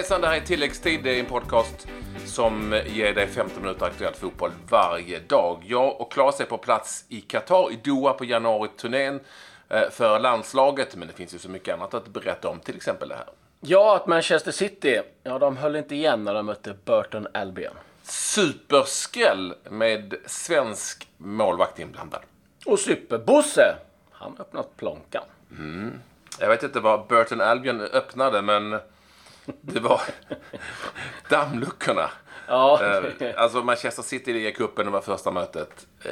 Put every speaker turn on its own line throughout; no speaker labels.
hejsan, det här är Tilläggstid. Det är en podcast som ger dig 15 minuter aktuell fotboll varje dag. Jag och Claes är på plats i Qatar, i Doha på januari-turnén eh, för landslaget. Men det finns ju så mycket annat att berätta om, till exempel det här.
Ja, att Manchester City, ja de höll inte igen när de mötte Burton Albion.
Superskräll med svensk målvakt inblandad.
Och Superbosse, han öppnat plånkan.
Jag vet inte vad Burton Albion öppnade, men det var dammluckorna.
Ja,
Eh, alltså Manchester City i ligacupen, det var första mötet. Eh,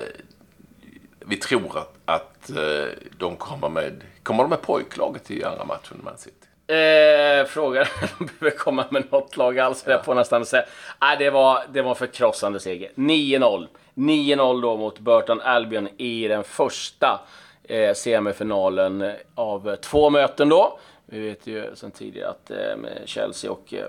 vi tror att, att eh, de kommer med, kommer de med pojklaget i andra matchen, Man City?
eh, frågan om de behöver komma med något lag alls, ja. jag får nästan säga. Nej, det var, det var en förkrossande seger. 9-0. 9-0 då mot Burton Albion i den första eh, semifinalen av två möten då. Vi vet ju sedan tidigare att eh, Chelsea och eh,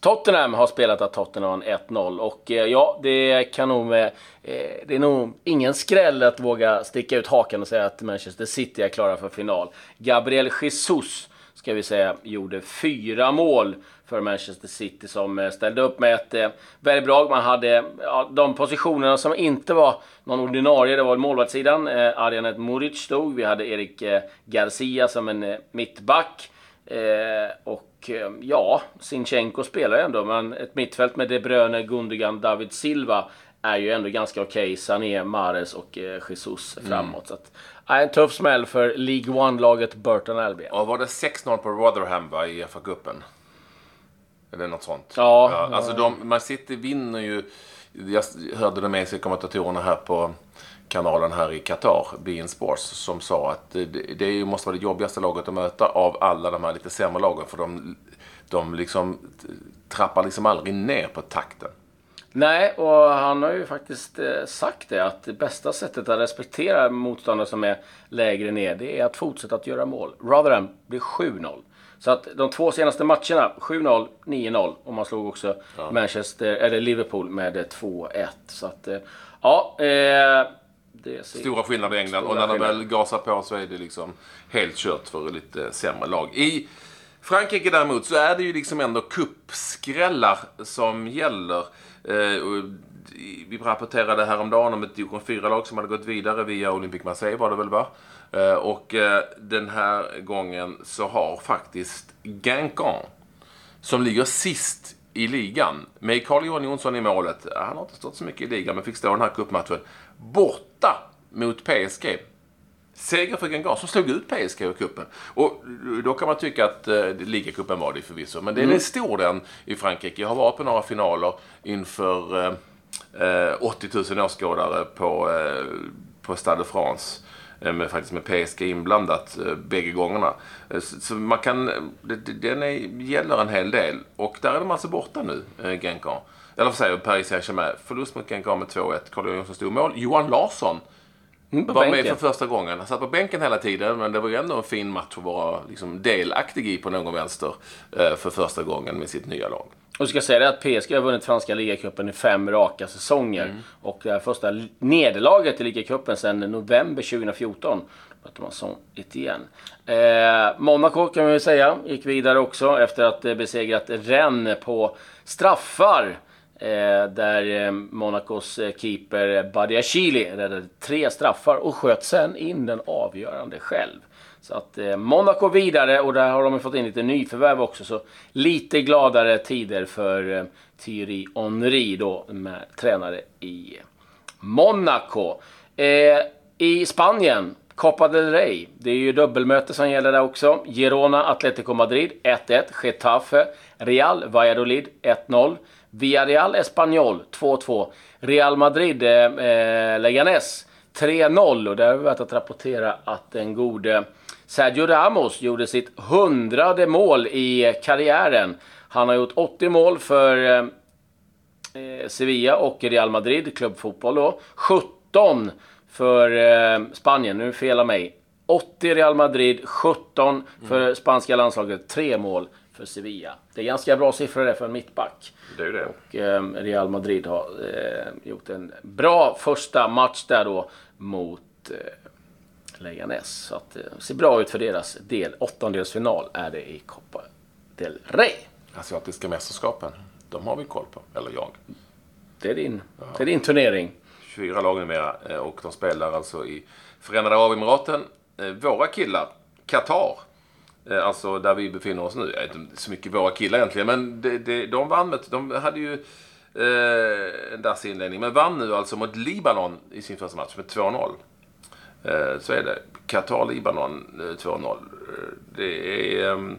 Tottenham har spelat att Tottenham vann 1-0 och eh, ja, det kan nog med, eh, det är nog ingen skräll att våga sticka ut hakan och säga att Manchester City är klara för final. Gabriel Jesus, ska vi säga, gjorde fyra mål för Manchester City som eh, ställde upp med ett väldigt bra Man hade ja, de positionerna som inte var någon ordinarie. Det var målvaktssidan. Eh, Arjanet Muric stod. Vi hade Erik Garcia som en mittback. Eh, och eh, ja, Sinchenko spelar ju ändå, men ett mittfält med De Bruyne, Gundogan, David Silva är ju ändå ganska okej. Sané, Mares och eh, Jesus framåt. Så att, ja, en tuff smäll för League One-laget Burton Albion.
Och var det 6-0 på Rotherham va, i FA-cupen? Eller något sånt?
Ja.
alltså de, Man City vinner ju... Jag hörde de sig kommentatorerna här på kanalen här i Qatar, beIN Sports, som sa att det, måste vara det jobbigaste laget att möta av alla de här lite sämre lagen. För de, de liksom trappar liksom aldrig ner på takten.
Nej, och han har ju faktiskt eh, sagt det att det bästa sättet att respektera motståndare som är lägre ner, det är att fortsätta att göra mål. Rotherham blir 7-0. Så att de två senaste matcherna, 7-0, 9-0 och man slog också Manchester, eller Liverpool med eh, 2-1. Så att, eh, ja. Eh,
Stora skillnader i England. Och när de väl gasar på så är det liksom helt kört för lite sämre lag. I Frankrike däremot så är det ju liksom ändå kuppskrällar som gäller. Eh, vi rapporterade häromdagen om ett division 4-lag som hade gått vidare via Olympique Marseille var det väl va? Eh, och eh, den här gången så har faktiskt Guingamp som ligger sist i ligan. Med Carl-Johan Jonsson i målet. Han har inte stått så mycket i ligan, men fick stå den här cupmatchen. Borta mot PSG. Seger för Guingamp som slog ut PSG i cupen. Och då kan man tycka att eh, ligacupen var det förvisso. Men det är en stor den i Frankrike. Jag har varit på några finaler inför eh, eh, 80 000 åskådare på, eh, på Stade de France. Eh, Med, faktiskt med PSG inblandat eh, bägge gångerna. Eh, Så, så man kan, det- den är, gäller en hel del. Och där är de alltså borta nu, eh, Guingamp. Eller vad säger Paris Saint-Germain. Förlust mot Guingamp med 2-1. Carl Jonsson stod mål. Johan Larsson
Mm,
var med
bänken.
för första gången. Han satt på bänken hela tiden, men det var ju ändå en fin match att vara liksom, delaktig i på någon vänster eh, för första gången med sitt nya lag.
Och jag ska säga det att PSG har vunnit franska ligacupen i fem raka säsonger. Och det här första nederlaget i ligacupen sedan november 2014 mötte man Saint Etienne. Eh, Monaco kan man ju säga gick vidare också efter att eh, besegrat Rennes på straffar. Eh, där eh, Monacos eh, keeper Badiashile räddade tre straffar och sköt sen in den avgörande själv. Så att eh, Monaco vidare och där har de ju fått in lite nyförvärv också. Så lite gladare tider för eh, Thierry Henry då, med tränare i Monaco. Eh, I Spanien, Copa del Rey. Det är ju dubbelmöte som gäller där också. Girona, Atletico Madrid 1-1. Getafe, Real Valladolid 1-0. Villarreal Espanyol 2-2. Real Madrid, eh, eh Leganes 3-0 och där har vi värt att rapportera att den gode Sergio Ramos gjorde sitt hundrade mål i karriären. Han har gjort 80 mål för eh, eh, Sevilla och Real Madrid, klubbfotboll då. 17 för eh, Spanien, nu fel av mig. 80 Real Madrid, 17 för spanska landslaget, 3 mål för Sevilla. Det är ganska bra siffror det för en mittback.
Det är det.
Och eh, Real Madrid har eh, gjort en bra första match där då mot Leganes. Så att, eh, det ser bra ut för deras del. Åttondelsfinal är det i Copa del Rey.
asiatiska mästerskapen. De har vi koll på, eller jag.
Det är din, det är din turnering.
24 lag numera eh, och de spelar alltså i Förenade Arabemiraten. Eh, Våra killar, Qatar, eh, alltså där vi befinner oss nu. är Inte så mycket våra killar egentligen, men de, de, de vann med, de hade ju eh, en dassig inledning, men vann nu alltså mot Libanon i sin första match med 2-0. Eh, så är det. Qatar-Libanon 2-0. Eh, eh, det är ehm,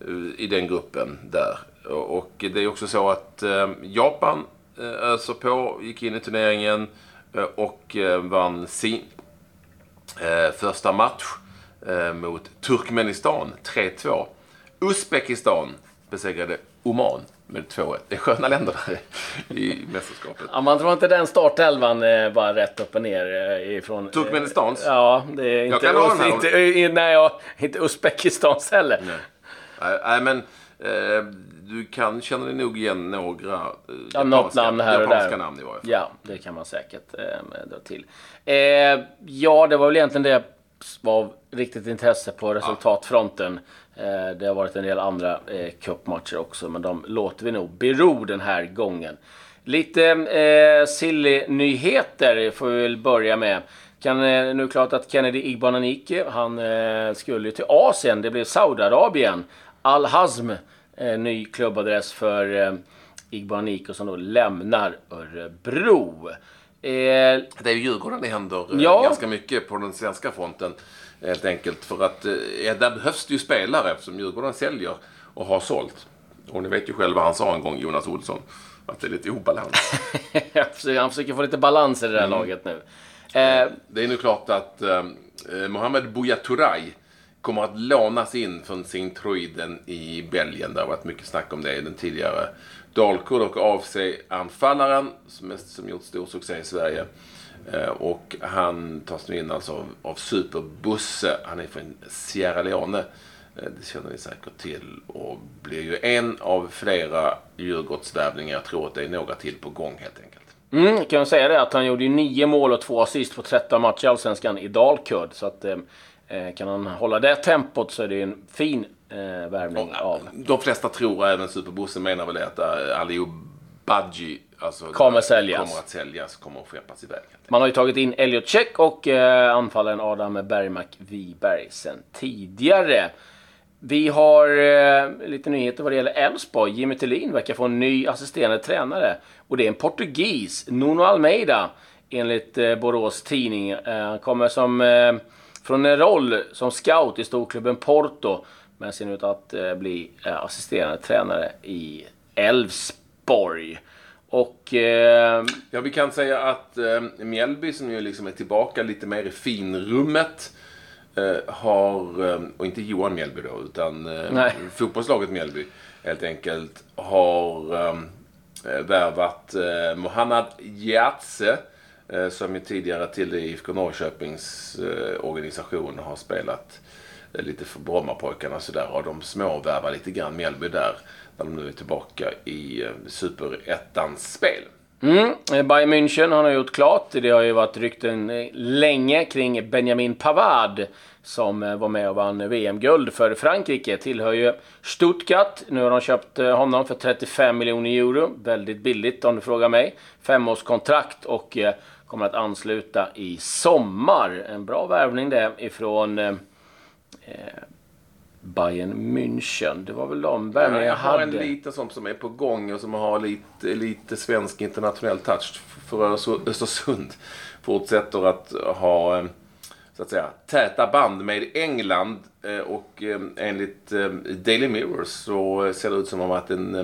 eh, i den gruppen där. Och det är också så att eh, Japan eh, öser på, gick in i turneringen eh, och eh, vann sin eh, första match eh, mot Turkmenistan 3-2. Uzbekistan besegrade Oman med 2-1. Det är sköna länder där i mästerskapet.
Ja, man tror inte den startelvan eh, bara rätt upp och ner eh, ifrån... eh,
Turkmenistans?
Ja, det är inte,
den här.
inte, eh, nej, ja, inte Uzbekistans heller.
Nej. Nej, nej, men eh, du kan känna dig nog igen några eh,
Ja, något namn här och
japanska
där.
namn i varje fall.
Ja, det kan man säkert eh, dra till. Ja, det var väl egentligen det som var riktigt intresse på resultatfronten. Eh, det har varit en del andra eh, cupmatcher också, men de låter vi nog bero den här gången. Lite eh, silly-nyheter får vi väl börja med. Kan, eh, nu klart att Kennedy Igbananike, han eh, skulle till Asien. Det blev Saudiarabien. Al-Hazm, eh, ny klubbadress för eh, Igbananike som då lämnar Örebro. Eh,
Det är ju Djurgården det händer eh,
Ja.
ganska mycket på den svenska fronten. Helt enkelt för att eh, där behövs det ju spelare eftersom Djurgården säljer och har sålt. Och ni vet ju själva han sa en gång, Jonas Olsson, att det är lite obalans.
han försöker få lite balans i det där laget nu.
Det är nu klart att eh, Mohamed Buya Turay kommer att lånas in från Sint-Truiden i Belgien. Det har varit mycket snack om det. Den tidigare Dalkurd och sig anfallaren, som, mest- som gjort stor succé i Sverige. Eh, och han tas nu in alltså av, av Superbusse. Han är från Sierra Leone. Eh, det känner ni säkert till. Och blir ju en av flera Djurgårdsvärvningar. Jag tror att det är några till på gång helt enkelt.
Mm, kan jag säga det att han gjorde ju nio mål och två assist på 13 matcher i Allsvenskan i Dalkurd. Så att eh, eh, kan han hålla det tempot så är det ju en fin eh, värvning av.
De flesta tror, även Superbussen menar väl det, att äh, Aliou Badji alltså,
Kommer säljas.
kommer att säljas, kommer att skeppas iväg.
Man har ju tagit in Elliot Check och eh, anfallaren Adam Bergmark Wiberg sen tidigare. Vi har eh, lite nyheter vad det gäller Elfsborg. Jimmy Tillin verkar få en ny assisterande tränare. Och det är en portugis, Nuno Almeida, enligt eh, Borås Tidning. Eh, han kommer som, eh, från en roll som scout i storklubben Porto. Men ser nu ut att eh, bli eh, assisterande tränare i Elfsborg. Och... Eh,
Ja, vi kan säga att äh, Mjällby, som ju liksom är tillbaka lite mer i finrummet, eh, har, eh, och inte Johan Mjällby då, utan eh, fotbollslaget Mjällby helt enkelt, har eh, värvat eh, Mohammad Giatse, eh, som ju tidigare till IFK Norrköpings eh, organisation har spelat eh, Eh, lite för Brommapojkarna sådär och de småvärvar lite grann Mjällby där, när de nu är tillbaka i eh, superettans spel.
Mm, eh, Bayern München har nu gjort klart. Det har ju varit rykten länge kring Benjamin Pavard som var med och vann VM-guld för Frankrike. Tillhör ju Stuttgart. Nu har de köpt honom för 35 miljoner euro. Väldigt billigt om du frågar mig. Femårskontrakt och kommer att ansluta i sommar. En bra värvning det ifrån eh, Bayern München. Det var väl de värvningar
jag
jag
har en
hade.
liten sån som är på gång och som har lite, lite svensk internationell touch. För Ös- Östersund fortsätter att ha eh, så att säga, täta band med England. eh, Och eh, enligt Daily Mirror så ser det ut som om att den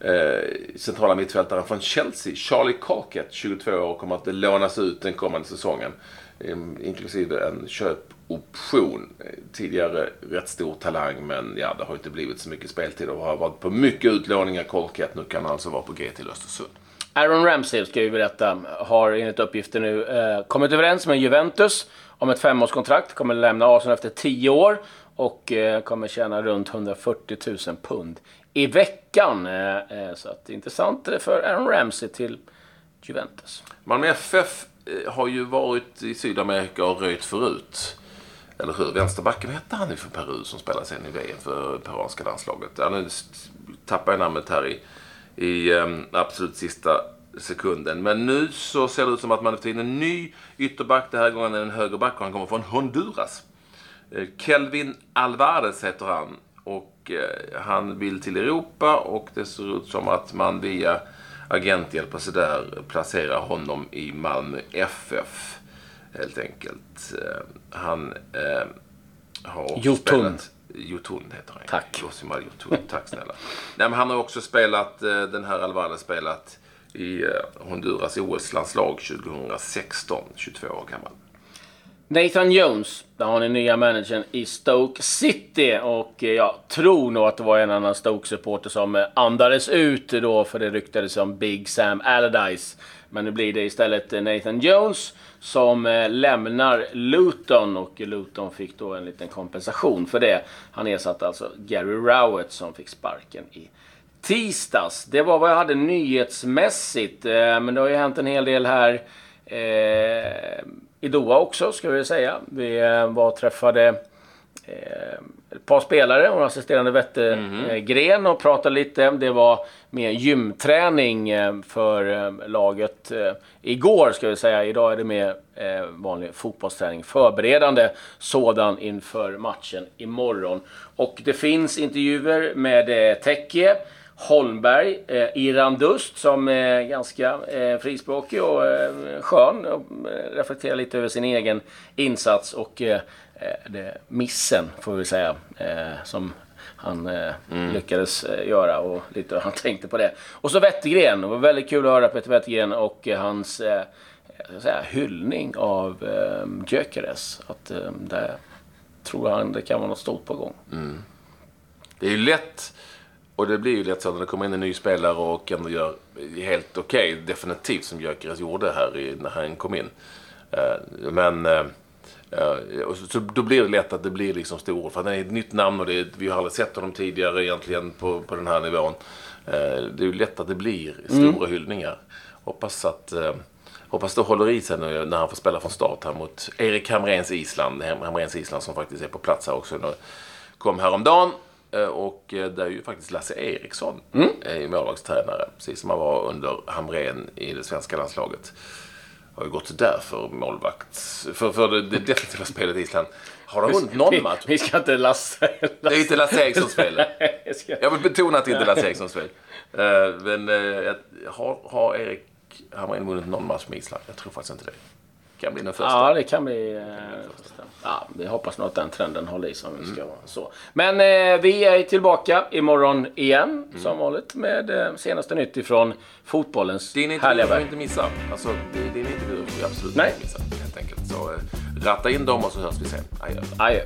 eh, centrala mittfältaren från Chelsea, Charlie Cockett, 22 år, kommer att lånas ut den kommande säsongen. Eh, Inklusive en köpoption. Tidigare rätt stor talang men ja, det har inte blivit så mycket speltid och har varit på mycket utlåningar Cockett. Nu kan han alltså vara på G till Östersund.
Aaron Ramsey, ska vi berätta, har enligt uppgifter nu eh, kommit överens med Juventus om ett femårskontrakt. Kommer lämna Arsenal efter 10 år och eh, kommer tjäna runt 140 000 pund i veckan. Eh, eh, så att, intressant för Aaron Ramsey till Juventus.
Malmö FF Eh, har ju varit i Sydamerika och röjt förut. Eller hur? Vänsterbacken hette han ju för Peru som spelade sen i VM för peruanska landslaget. Ja, nu tappar jag namnet här i, i um, absolut sista sekunden. Men nu så ser det ut som att man har fått in en ny ytterback. Den här gången är det en högerback och han kommer från Honduras. Eh, Kelvin Alvarez heter han. Och eh, han vill till Europa och det ser ut som att man via agenthjälp och sådär placerar honom i Malmö FF. Helt enkelt. Eh, han eh, har
Jotun.
spelat... Jotun heter han.
Tack.
Josimar Jotun. Tack snälla. Nej, men han har också spelat, eh, den här Alvarez spelat i eh, Honduras OS-landslag 2016. 22 år gammal.
Nathan Jones, där har ni nya managern i Stoke City. Och eh, jag tror nog att det var en annan Stoke-supporter som eh, andades ut då, för det ryktades om Big Sam Allardyce. Men nu blir det istället eh, Nathan Jones som lämnar Luton och Luton fick då en liten kompensation för det. Han ersatte alltså Gary Rowett som fick sparken i tisdags. Det var vad jag hade nyhetsmässigt. Men det har ju hänt en hel del här eh, i Doha också, ska vi säga. Vi eh, var och träffade eh, ett par spelare och assisterande Wettergren och pratade lite. Det var mer gymträning eh, för eh, laget eh, igår, ska vi säga. Idag är det mer eh, vanlig fotbollsträning, förberedande sådan inför matchen imorgon. Och det finns intervjuer med eh, Tekke, Holmberg, eh, Iran Dust som är ganska eh, frispråkig och eh, skön och eh, reflekterar lite över sin egen insats och eh, eh, det missen, får vi säga, eh, som han eh, lyckades göra och lite hur han tänkte på det. Och så Wettergren, det var väldigt kul att höra Peter Wettergren och hans säga, hyllning av eh, Gyökeres. Att eh, det tror han det kan vara något stort på gång.
Det är ju lätt, och det blir ju lätt så när det kommer in en ny spelare och ändå gör helt okej, definitivt som Gyökeres gjorde här i, när han kom in. Eh, Men eh, och så, så då blir det lätt att det blir liksom stor, för han är ett nytt namn och det, är- vi har aldrig sett honom tidigare egentligen på, på den här nivån. Det är ju lätt att det blir stora hyllningar. Hoppas att Hoppas det håller i sig nu när han får spela från start här mot Erik Hamrens Island. Ham- Hamrens Island som faktiskt är på plats här också. Kom häromdagen. Eh, Och eh, där är ju faktiskt Lasse Eriksson är målvaktstränare. Precis som han var under Hamrén i det svenska landslaget. Har ju gått där för målvakt. För, för det, det definitiva spelet i Island. Har de vunnit någon match?
Vi ska inte lasta...
Det är inte Lasse Erikssons fel.
Jag
vill betona att det inte är Lasse Erikssons fel. Eh, Men har, har Erik Hamrén vunnit någon match med Island? Jag tror faktiskt inte det. Kan bli den första.
Ja, det kan bli... Eh, första. ja, vi hoppas nog att den trenden håller i sig om det ska vara så. Men eh, vi är tillbaka imorgon igen, som vanligt, med eh, senaste nytt ifrån fotbollens
Din
härliga värld.
inte missa. Alltså, din intervju får du absolut
Nej.
inte missa. Helt enkelt. Så eh, ratta in dem och så hörs vi sen. Adjö.
Adjö.